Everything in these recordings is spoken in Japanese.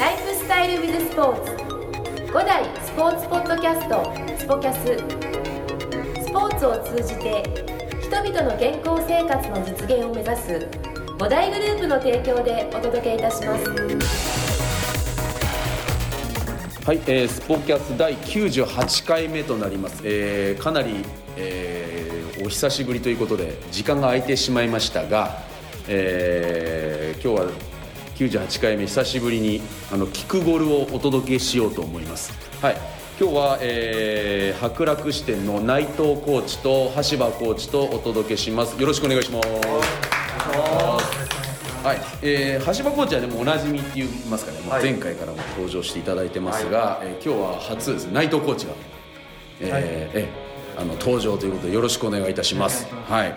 ライフスタイルビズスポーツ。5代スポーツポッドキャスト。スポキャス。スポーツを通じて人々の健康生活の実現を目指す。5大グループの提供でお届けいたします。はい、えー、スポキャス第98回目となります、えーかなり、えーお久しぶりということで時間が空いてしまいましたが、えー今日は98回目久しぶりにあのキクゴルをお届けしようと思います。はい。今日は、えー白楽支店の内藤コーチと橋場コーチとお届けします。よろしくお願いします。はい、えー、橋場コーチはでもおなじみって言いますかね、もう前回からも登場していただいてますが、えー今日は初です。内藤コーチが、えーえーあの登場ということでよろしくお願いいたします。はい。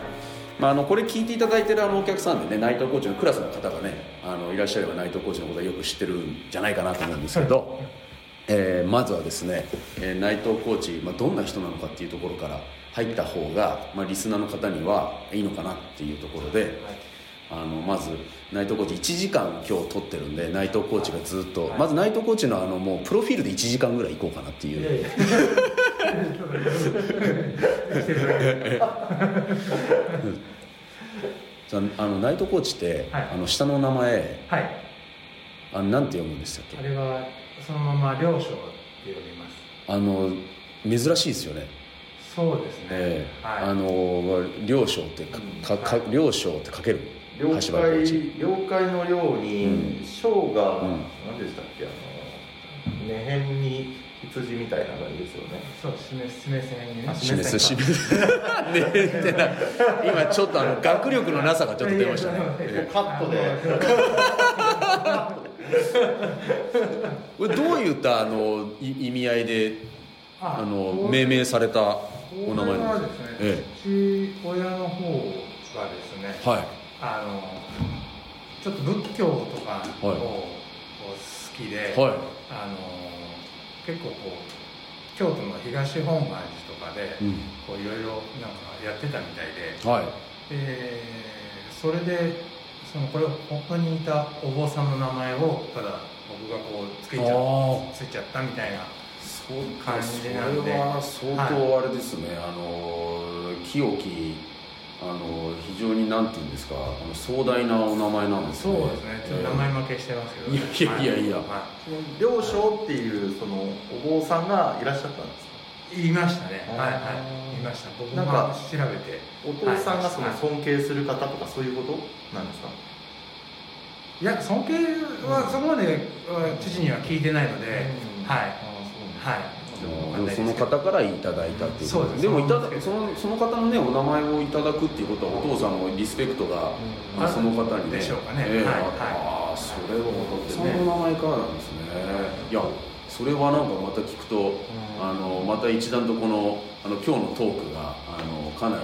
まあ、あのこれ聞いていただいてるあのお客さんでね内藤コーチのクラスの方がねあのいらっしゃれば内藤コーチのことはよく知ってるんじゃないかなと思うんですけど、えーまずはですね、えー内藤コーチ、まあ、どんな人なのかっていうところから入った方が、まあ、リスナーの方にはいいのかなっていうところで、あのまず内藤コーチ1時間今日取ってるんで内藤コーチがずっと、まず内藤コーチのあのもうプロフィールで1時間ぐらい行こうかなっていう。じゃああの内藤コーチって、はいあの下の名前はい。あのなんて読むんでしたっけ？あれはそのまま両将って呼びます。あの珍しいですよね。そうですね。ええ。はい。あの両将ってかかか両将って書ける？了解了解のようにう章がうん。何でしたっけ？あの根辺に羊みたいな感じですよね。そう示す示す辺にね。あ示す示示す ねってな今ちょっとあの学力のなさがちょっと出ましたね。カットで。えこれどういったあのい意味合いでああの命名されたお名前なんでですすね。えうち親の方がですね。はい。あのちょっと仏教とかをはい好きで、はい。あの結構こう京都の東本願寺とかで、うん。こういろいろなんかやってたみたいで。はい。でそれでそのこれ本当にいたお坊さんの名前をただ僕がこうつけちゃついちゃったみたいな感じなんで。それは相当あれですね、あの清きあの非常になんていうんですかあの壮大なお名前なんですね。そうですね。ちょっと名前負けしてますけど、いやい。やいや。は両章っていうそのお坊さんがいらっしゃったんですか？い言いましたね。はいはい。言い。ました。僕なんかも調べて。お父さんがそのはい。尊敬する方とかそういうことなんですか？いや尊敬はそこまでは父には聞いてないので、うん。はい。ああそうなんですはい。でもその方からいただいたっていうそうです。でもいただそのその方のねお名前をいただくっていうことはお父さんのリスペクトが、うん。まあその方にね。でしょうかね。ええ。はいああそれはお父さね。んの名前からなんですねいやそれはなんかまた聞くと、あのまた一段とこのあの今日のトークがあのかなり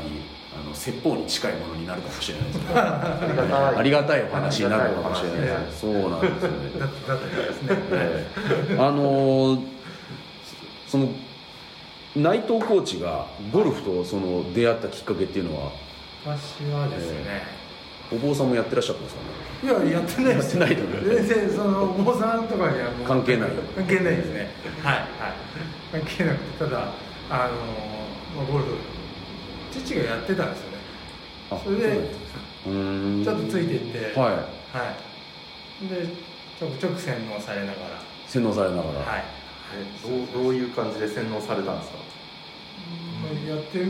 あの説法に近いものになるかもしれないですね。ありがたい。ありがたいお話になるかもしれないですそうなんですよね。だだですね、ええ。あのーその内藤コーチがゴルフとその出会ったきっかけっていうのは？私はですね、お坊さんもやってらっしゃったんですかね？いややってないです。やってない全然そのお坊さんとかには関係ない。関係ないですね。はいはい。関係なくてただあのまあゴルフ父がやってたんですよね。あそれでちょっとついていって。はい。はい。でちょくちょく洗脳されながら。洗脳されながら、はいえどうどういう感じで洗脳されたんですか？まあやってみ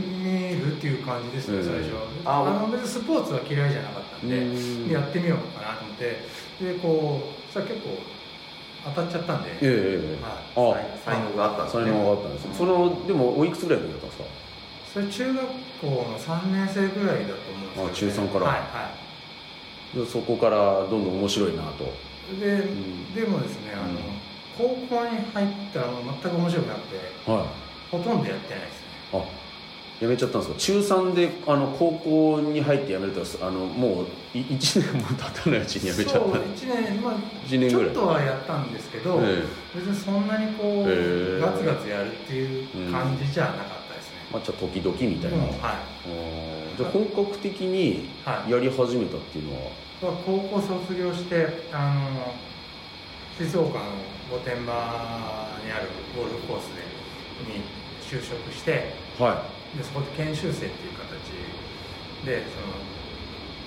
るっていう感じですね、ええ最初ああの別にスポーツは嫌いじゃなかったんでうん。やってみようかなと思って。でこうそしたら結構当たっちゃったんで、ええええはい。あ才能があったんですね。才能があったんですそのでもおいくつぐらいの時だったんですか？それ中学校の3年生ぐらいだと思うんですけど、あ中三から。はいはい。でそこからどんどん面白いなと。で,、ん。でもですねあの、高校に入ったらもう全く面白くなくてはい。ほとんどやってないですね。あやめちゃったんですか？中3であの高校に入って辞めるとあのもうい1年も経たないうちに辞めちゃそうった1年まあ一年ぐらい。ちょっとはやったんですけど、え別にそんなにこう、へえ。ガツガツやるっていう感じじゃなかったですね、まあ、じゃあ時々みたいな、もうはい。じゃあ本格的にはい。やり始めたっていうのは、高校卒業してあの静岡の御殿場にあるゴルフコースでに就職してはでそこで研修生っていう形でその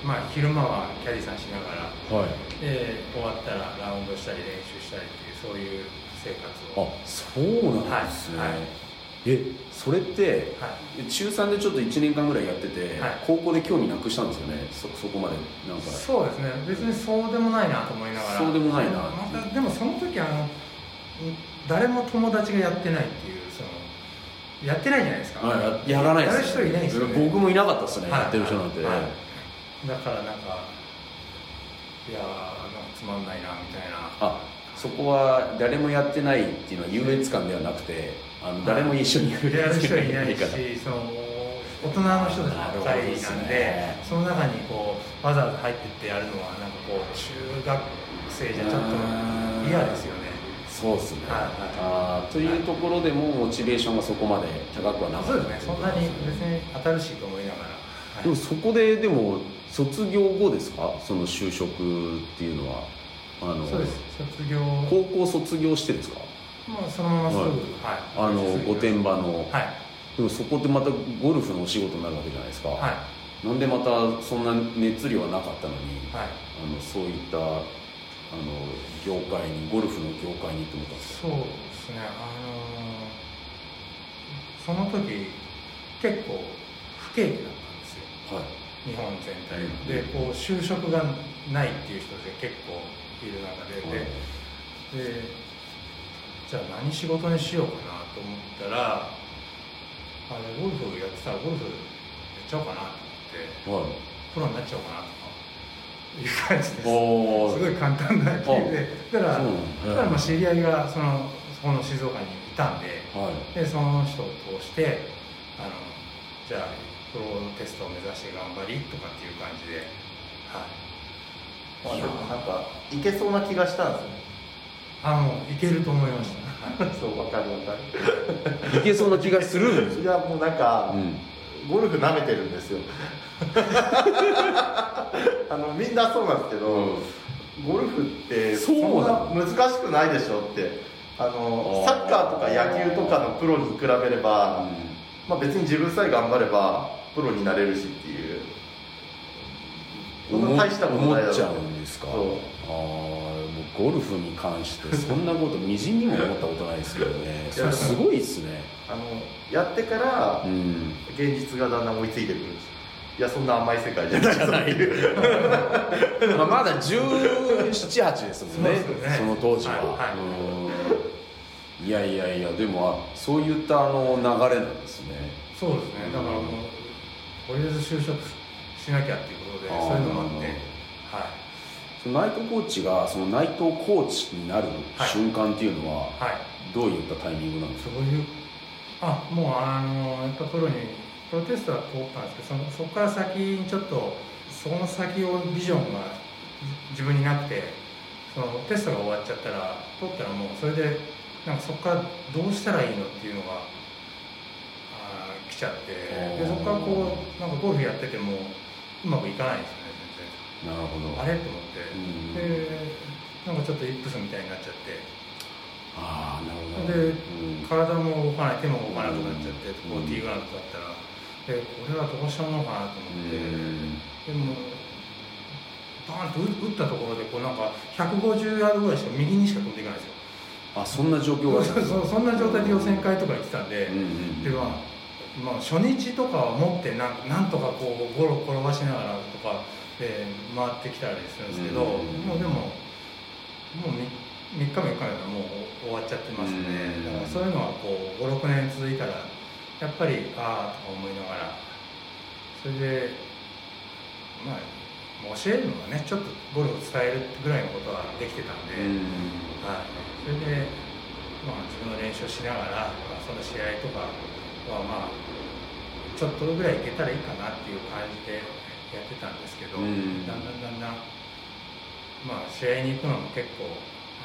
まあ昼間はキャディーさんしながらいはい。で終わったらラウンドしたり練習したりっていうそういう生活を。あそうなんですね、はいはいえそれっては中3でちょっと1年間ぐらいやってて、はい。高校で興味なくしたんですよね？そそこまでなんか。そうですね。別にそうでもないなと思いながら。そうでもないな。またでもその時あの誰も友達がやってないっていうそのやってないじゃないですか、あややらないですやる人いないですよ、ね、僕もいなかったですね、はい。やってる人なんて、はいはい。だからなんかいやーなんかつまんないなみたいな。あそこは誰もやってないっていうのは優越感ではなくてあの誰も一緒にやる。人いないしその大人の人たちばっかりなんでね。その中にこうわざわざ入ってってやるのはなんかこう中学生じゃちょっと嫌ですよね。そうですね、はいあーというところでもモチベーションがそこまで高くはなかった。そうですね。そんなに別に新しいと思いながら、はい。でもそこででも卒業後ですか？その就職っていうのは。あのそうです。卒業。高校卒業してですか？もうそのまますぐ、はい。はい。あの御殿場の、はい。でもそこってまたゴルフのお仕事になるわけじゃないですか、はい。なんでまたそんな熱量はなかったのに、はい。あのそういったあの業界にゴルフの業界にって思ったんですか？そうですね。あのーその時結構不景気だったんですよ。はい。日本全体うん。でこう就職がないっていう人で結構いる中で。ででじゃあ何仕事にしようかなと思ったらあれゴルフやってたらゴルフやっちゃおうかなと思ってはい。プロになっちゃおうかなとかいう感じです。すごい簡単な理由でだからそだだからまあ知り合いがそのそこの静岡にいたんではい。でその人を通してあのじゃあプロテストを目指して頑張りとかっていう感じで、はい、まあでもなんかいけそうな気がしたんですよね。あのいけると思いました、はい、そうわかるわかいけそうな気がするいやもうなんか、うん。ゴルフ舐めてるんですよ。あのみんなそうなんですけど、ゴルフってそんなな難しくないでしょってあのサッカーとか野球とかのプロに比べれば、まあ、別に自分さえ頑張ればプロになれるしっていう。そんな大したことないだろ思っちゃうんですか？ああゴルフに関してそんなことみじんにも思ったことないですけどね。それすごいですね。あのやってからうん現実がだんだん追いついてくるんです。いやそんな甘い世界じゃない まあまだ1718ですもんね。ね。その当時は、はいはいうん。いやいやいやでもあそういったあの流れなんですね。そうですね。だからもうとりあえず就職しなきゃっていうことでそういうのもあって。はいその内藤コーチがその内藤コーチになる瞬間っていうのははい。どういったタイミングなんですか、そういうあもうあのやっぱプロにプロテストは通ったんですけどそこから先にちょっとその先をビジョンが自分になくてそのテストが終わっちゃったら通ったらもうそれでなんかそこからどうしたらいいのっていうのがあー来ちゃってでそこからこうなんかゴルフやっててもうまくいかないんですよねなるほど。あれ？と思って、うん。でなんかちょっとイップスみたいになっちゃって。ああなるほど。でうん。体も動かない手も動かなくなっちゃって、こうーグラウンドだったら。でこれはどうしたものかなと思って、うん。でもバーンと打ったところでこうなんか150ヤードぐらいしか右にしか飛んでいかないんですよ。あそんな状況がそそんな状態で予選会とか行ってたんで、うんうんでまあまあ、初日とかは持ってなんなんとかこうゴロ転がしながらとかで回ってきたりするんですけど、うん。もうでももう 3, 日目4日目はもう終わっちゃってますね、うん。だからそういうのはこう56年続いたらやっぱりああとか思いながらそれでまあ教えるのがねちょっとゴルフを伝えるぐらいのことはできてたんで、うん。はい、それで、まあ、自分の練習をしながら、まあ、その試合とかはまあちょっとぐらいいけたらいいかなっていう感じでやってたんですけど、うん。だんだんだんだん、まあ、試合に行くのも結構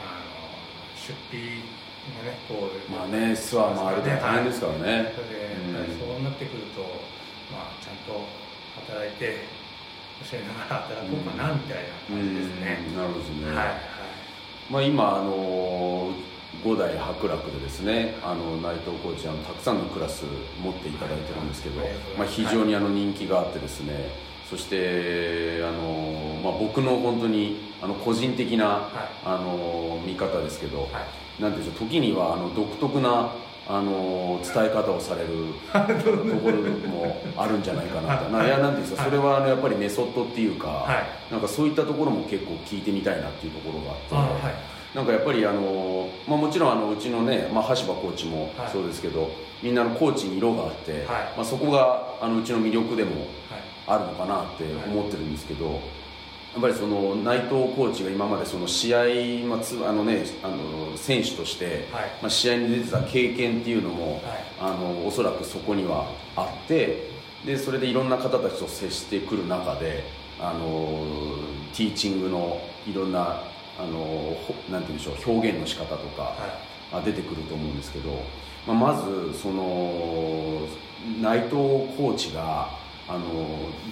あの出費がねこうまあねツアー回ると大変ですからね。そうなってくると、まあ、ちゃんと働いて教えながら働こうかなみたいな感じですね。うん。なるほどね、はいはい。まあ、今あの五代博楽でですね。あの内藤コーチあのたくさんのクラス持っていただいてるんですけど、まあ、非常にあの人気があってですね、そしてあの、まあ、僕の本当にあの個人的な、あの見方ですけど、なんていうんでしょう時にはあの独特なあの伝え方をされる ところもあるんじゃないかなと、はい、いやなんですか、それはあのやっぱりメソッドっていうか、はい、なんかそういったところも結構聞いてみたいなっていうところがあって、はい、なんかやっぱりあの、まあ、もちろんあのうちのね、まあ、橋場コーチもそうですけど、みんなのコーチに色があって、まあ、そこがあのうちの魅力でもあるのかなって思ってるんですけど。やっぱりその内藤コーチが今までその試合、まあのね、あの選手として、はい、まあ、試合に出てた経験っていうのも、はい、あのおそらくそこにはあってでそれでいろんな方たちと接してくる中であのティーチングのいろんなあのなんて言うんでしょう表現の仕方とか、はい、出てくると思うんですけど、まあ、まずその内藤コーチがあの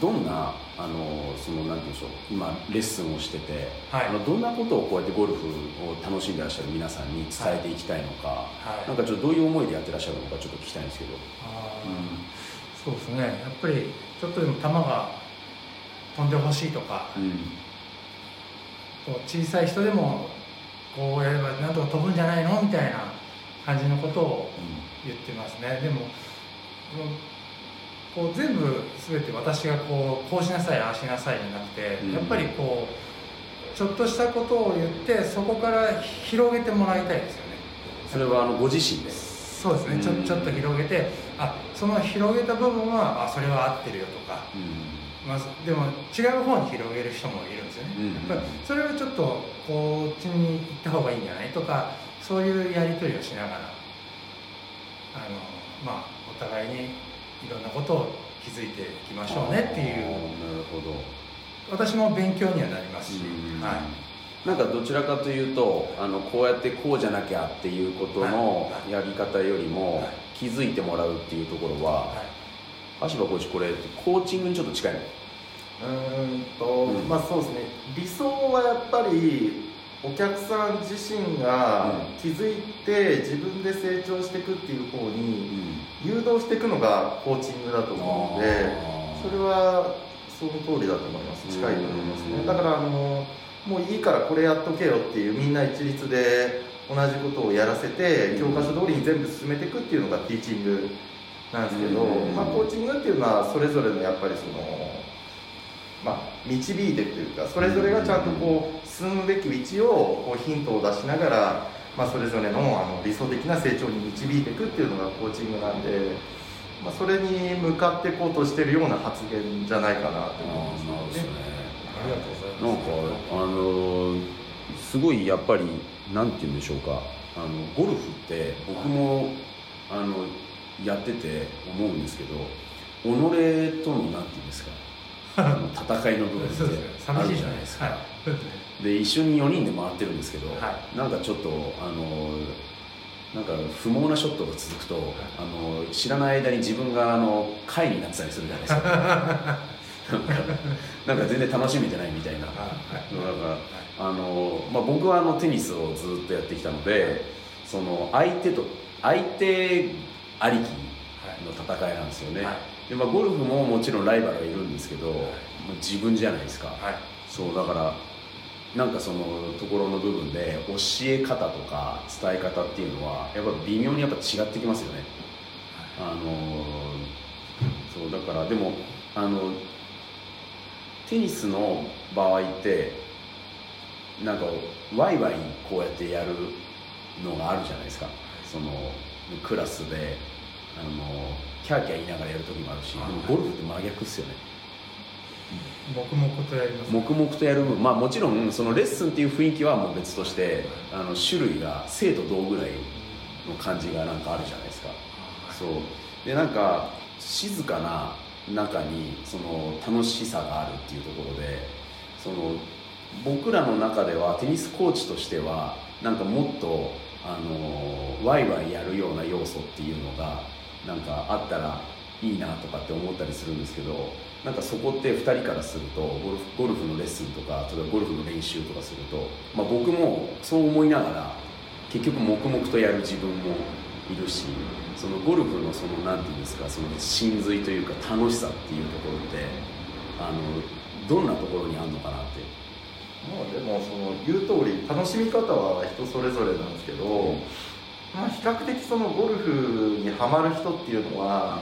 どんなあのそのなんて言うんでしょう今レッスンをしてて、はい、あのどんなことをこうやってゴルフを楽しんでらっしゃる皆さんに伝えていきたいのか、はい、なんかちょっとどういう思いでやってらっしゃるのかちょっと聞きたいんですけど、うん、そうですね。やっぱりちょっとでも球が飛んでほしいとか、うん、小さい人でもこうやればなんとか飛ぶんじゃないの？みたいな感じのことを言ってますね、でもこう全部全て私がこうこうしなさいああしなさいじゃなくて、うん、やっぱりこうちょっとしたことを言ってそこから広げてもらいたいですよね。それはあのご自身で。そうですね、うん、ちょちょっと広げてあその広げた部分はあそれは合ってるよとか、うん、まあ、でも違う方に広げる人もいるんですよね、うん、やっぱりそれはちょっとこっちに行った方がいいんじゃないとかそういうやり取りをしながらあのまあお互いにいろんなことを気づいていきましょうねっていう。なるほど。私も勉強にはなりますし、はい、なんかどちらかというとあのこうやってこうじゃなきゃっていうことのやり方よりも気づいてもらうっていうところは、はい、橋場コーチこれコーチングにちょっと近いの？うんと、うん、まあそうですね。理想はやっぱりお客さん自身が気づいて自分で成長していくっていう方に誘導していくのがコーチングだと思うのでそれはその通りだと思います。近いと思いますね。だからあのもういいからこれやっとけよっていうみんな一律で同じことをやらせて教科書通りに全部進めていくっていうのがティーチングなんですけど、まあ、コーチングっていうのはそれぞれのやっぱりそのまあ、導いてというかそれぞれがちゃんとこう進むべき道をこうヒントを出しながら、まあ、それぞれのあの理想的な成長に導いていくっていうのがコーチングなんで、まあ、それに向かっていこうとしてるような発言じゃないかなと思いますね。ありがとうございます。なんかあのすごいやっぱりなんて言うんでしょうか。あのゴルフって僕もあのやってて思うんですけど己とのなんて言うんですか。戦いの部分ってあるじゃないですか、で一緒に4人で回ってるんですけど、はい、なんかちょっとあのなんか不毛なショットが続くと、はい、あの知らない間に自分があの回になってたりするじゃないですか。なんか全然楽しめてないみたいな、はい、あの、まあ、僕はあのテニスをずっとやってきたのでその相手と相手ありきの戦いなんですよね、で、まあ、ゴルフももちろんライバルがいるんですけど、まあ、自分じゃないですか、はい、そうだからなんかそのところの部分で教え方とか伝え方っていうのはやっぱ微妙にやっぱ違ってきますよね、あのそうだからでもあのテニスの場合ってなんかワイワイこうやってやるのがあるじゃないですか。そのクラスであのキャーキャー言いながらやる時もあるしでもゴルフって真逆っすよね黙々とやります、ね、黙々とやる。まあもちろんそのレッスンっていう雰囲気はもう別としてあの種類が生と同ぐらいの感じがなんかあるじゃないですか。そう。でなんか静かな中にその楽しさがあるっていうところでその僕らの中ではテニスコーチとしてはなんかもっとあのワイワイやるような要素っていうのがなんかあったらいいなとかって思ったりするんですけどなんかそこって2人からするとゴルフゴルフのレッスンとか例えばゴルフの練習とかすると、まあ、僕もそう思いながら結局黙々とやる自分もいるしそのゴルフのそのなんていうんですかその真髄というか楽しさっていうところってあのどんなところにあるのかなって。まあでもその言う通り楽しみ方は人それぞれなんですけど、まあ、比較的そのゴルフにはまる人っていうのは、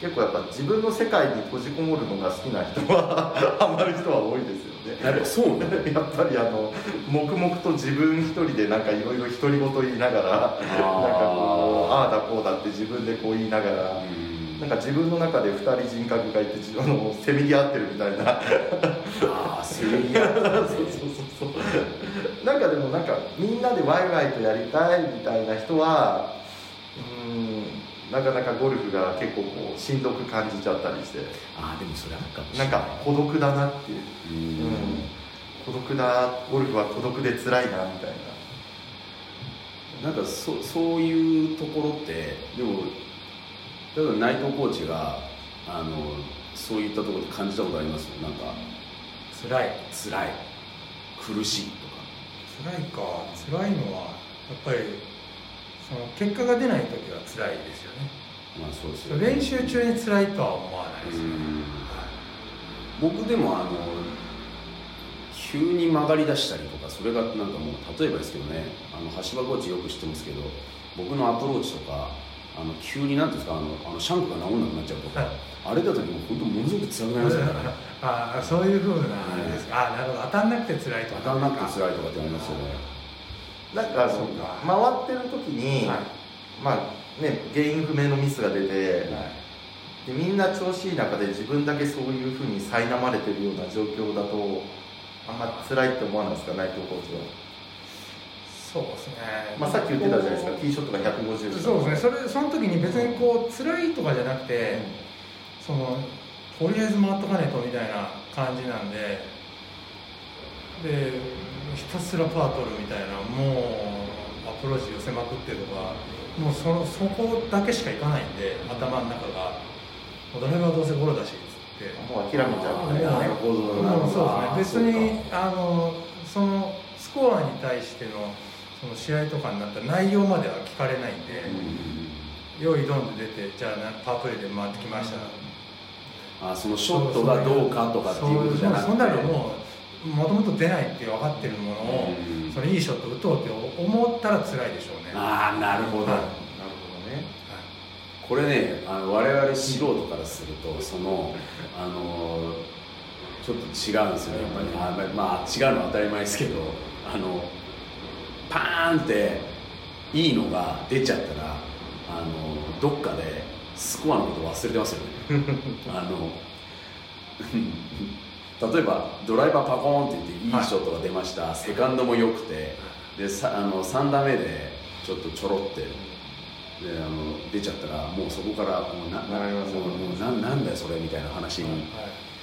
結構やっぱ自分の世界に閉じこもるのが好きな人はハマる人は多いですよね。やっぱそうね。やっぱりあの黙々と自分一人でなんかいろいろ独り言言いながらなんかこうああだこうだって自分でこう言いながらなんか自分の中で2人人格がいてあのせめぎ合ってるみたいな。ああせめぎ合って そうそうそうそう。なんかでもなんかみんなでワイワイとやりたいみたいな人はうんなかなかゴルフが結構こうしんどく感じちゃったりして。ああでもそれあるかもしれなんか孤独だなっていう、ううん。ん、孤独だゴルフは孤独で辛いなみたいな。なんかそそういうところってでも例えば内藤コーチがあのそういったところで感じたことあります？なんか辛い。辛い。苦しいとか。辛いか。辛いのはやっぱりその結果が出ない時は辛いですよね。まあそうですよね。練習中に辛いとは思わないですよね。うん。僕でもあの急に曲がり出したりとかそれがなんかもう例えばですけどねあの橋場コーチよく知ってますけど僕のアプローチとかあの急になんていうんですかあのあのシャンクが治んなくなっちゃうとか、はい。あれだともう本当ものすごく辛くなりますよね。ああそういうふうなあれですか、あなるほど。当たんなくて辛いとか。当たらなくて辛いとかってありますよねなんかそうか。回ってる時に、はい。まあね原因不明のミスが出て、はい。でみんな調子いい中で自分だけそういうふうに苛まれてるような状況だとあんま辛いって思わないですか内藤コーチは、そうですね、まあ、さっき言ってたじゃないですかティーショットが150そうですね。それその時に別にこう辛いとかじゃなくて、そのとりあえず回っとかねえとみたいな感じなんで。でひたすらパー取るみたいなもうアプローチ寄せまくってるとかもうそのそこだけしかいかないんで頭の中がもうドライバーどうせゴロだしっつってもう諦めちゃうもうなるほどなるそうですね別にあのそのスコアに対してのその試合とかになった内容までは聞かれないんで、用意ドンで出てじゃあパープレーで回ってきました、あそのショットがどうかとかっていうことじゃなくてそうそんなのもうもともと出ないって分かってるものを、うん。それいいショット打とうって思ったら辛いでしょうね。ああなるほど、はい。なるほどね。これねあの我々素人からするとそのあのちょっと違うんですよね。やっぱり、あまあ違うのは当たり前ですけどあのパーンっていいのが出ちゃったらあのどっかでスコアのこと忘れてますよね。あの例えばドライバーパコーンって言っていいショットが出ました、セカンドも良くて。でさあの3打目でちょっとちょろってであの出ちゃったらもうそこからもうななりますもうもうななんだよそれみたいな話に、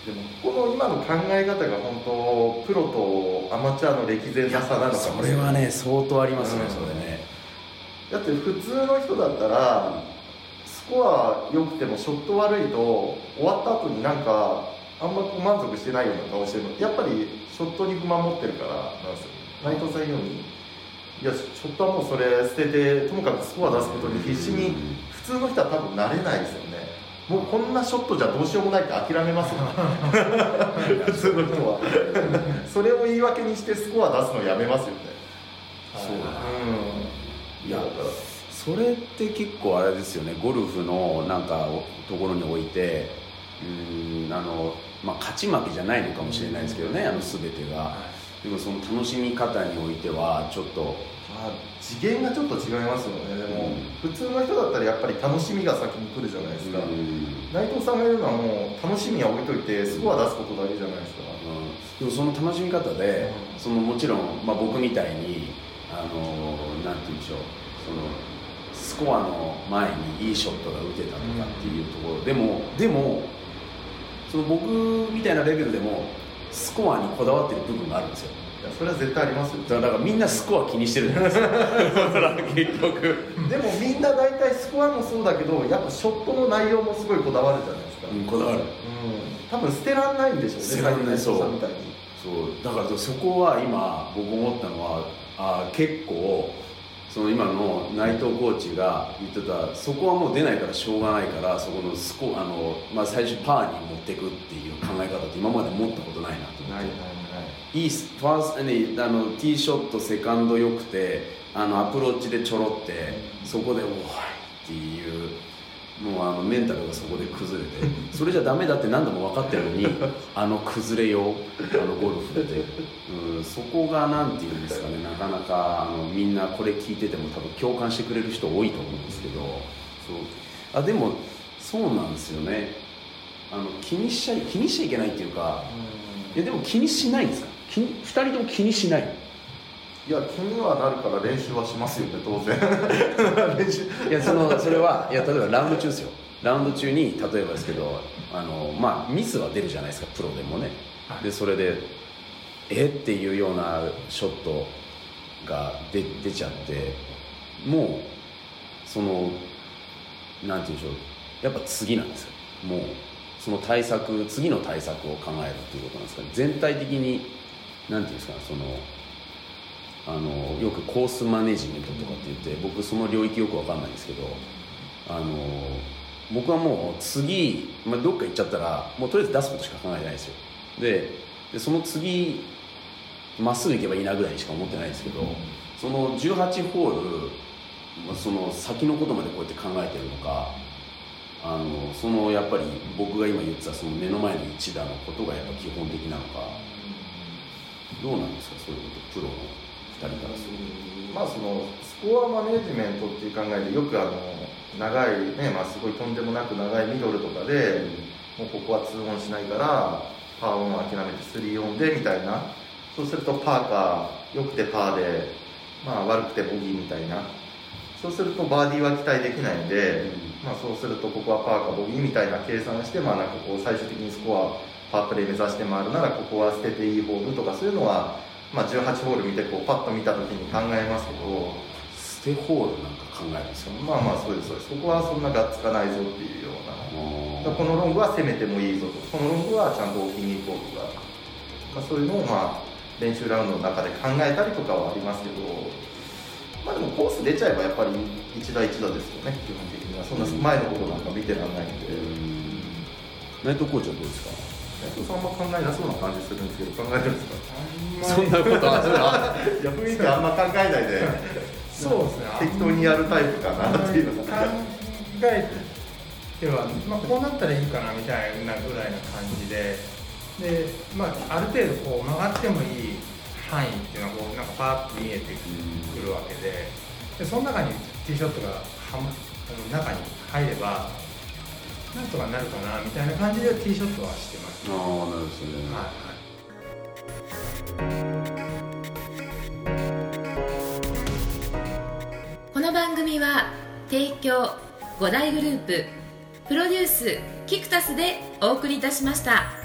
でもこの今の考え方が本当プロとアマチュアの歴然な差なのかそれはね相当ありますね、うん。それね。だって普通の人だったらスコア良くてもショット悪いと終わった後になんかあんま満足してないような顔してるの。やっぱりショットに不満持ってるからなんですよ。内藤さん言うように。いやショットはもうそれ捨ててともかくスコア出すことに必死に普通の人は多分慣れないですよね。もうこんなショットじゃどうしようもないって諦めますよ 普通の人は。それを言い訳にしてスコア出すのやめますよね。そうだうん。いやそれって結構あれですよね。ゴルフのなんかおところにおいてうーんあの、まあ、勝ち負けじゃないのかもしれないですけどね、あの全てが。でもその楽しみ方においてはちょっと。まあ、次元がちょっと違いますよね。でも、普通の人だったらやっぱり楽しみが先に来るじゃないですか、うん。内藤さんが言うのはもう楽しみは置いといてスコア出すことだけじゃないですか、でもその楽しみ方で、うん。そのもちろん、まあ、僕みたいにあのなんて言うんでしょう。そのスコアの前にいいショットが打てたとかっていうところ、でもでもその僕みたいなレベルでもスコアにこだわってる部分があるんですよ。いやそれは絶対ありますよ。だからみんなスコア気にしてるじゃないですか結局でもみんな大体スコアもそうだけどやっぱショットの内容もすごいこだわるじゃないですか、うんこだわる。うん。多分捨てらんないんでしょうね捨てらんない斉藤さんみたいに。そう。だからそこは今僕思ったのはあ結構その今の内藤コーチが言ってたそこはもう出ないからしょうがないからそこのスコあの、まあ、最初パーに持っていくっていう考え方って今まで持ったことないなと思って。ないないないいいスファースあのティーショットセカンド良くてあのアプローチでちょろってそこで「おい!」っていうもうあのメンタルがそこで崩れてそれじゃダメだって何度も分かってるのに あの崩れようあのゴルフって、うん、そこがなんていうんですかねなかなかあのみんなこれ聞いてても多分共感してくれる人多いと思うんですけどそう。あでもそうなんですよね。あの気にしちゃい気にしちゃいけないっていうかいやでも気にしないんですか？気に2人とも気にしないいや気にはなるから練習はしますよね当然。練習。いやそのそれはいや例えばラウンド中ですよ。ラウンド中に例えばですけどあの、まあ、ミスは出るじゃないですかプロでもね、はい。でそれでえっていうようなショットが出出ちゃってもうそのなんて言うんでしょう。やっぱ次なんですよ。もうその対策次の対策を考えるっていうことなんですかね。全体的になんていうんですかそのあのよくコースマネジメントとかって言って僕その領域よくわかんないんですけどあの僕はもう次、まあ、どっか行っちゃったらもうとりあえず出すことしか考えてないですよ。でその次まっすぐ行けばいいなぐらいしか思ってないですけどその18ホールまあその先のことまでこうやって考えてるのかあのそのやっぱり僕が今言ってたその目の前の一打のことがやっぱ基本的なのかどうなんですか？そういうことプロの。2人からするまあそのスコアマネジメントっていう考えでよくあの長いねまあすごいとんでもなく長いミドルとかでもうここは2オンしないからパーオンは諦めて3オンでみたいな。そうするとパーか良くてパーでまあ悪くてボギーみたいな。そうするとバーディーは期待できないんで、まあ、そうするとここはパーかボギーみたいな計算して、まあ、なんかこう最終的にスコアパープレー目指して回るならここは捨てていいホールとかそういうのは、まあ、18ホール見てこうパッと見た時に考えますけど。捨てホールなんか考えるんですよまあまあそうですそうです。ここはそんながっつかないぞっていうような。このロングは攻めてもいいぞと。このロングはちゃんと置きに行こうとか、まあ、そういうのをまあ練習ラウンドの中で考えたりとかはありますけど。まあでもコース出ちゃえばやっぱり一打一打ですよね基本的には。そんな前のことなんか見てらんないんで。内藤コーチはどうですか？斉藤さんも考えなそうな感じするんですけど考えてるんですか？そんなことはいや雰囲気あんま考えないでそうですね。適当にやるタイプかなっていうの考が。えては、まあ、こうなったらいいかなみたいなぐらいな感じで。で、まあ、ある程度こう曲がってもいい範囲っていうのがこうなんかパーッと見えてくるわけで。でその中にティーショットがはまあの中に入ればなんとかなるかなみたいな感じでティーショットはしてます、ああなるほどね、はいはい。この番組は提供5大グループプロデュースキクタスでお送りいたしました。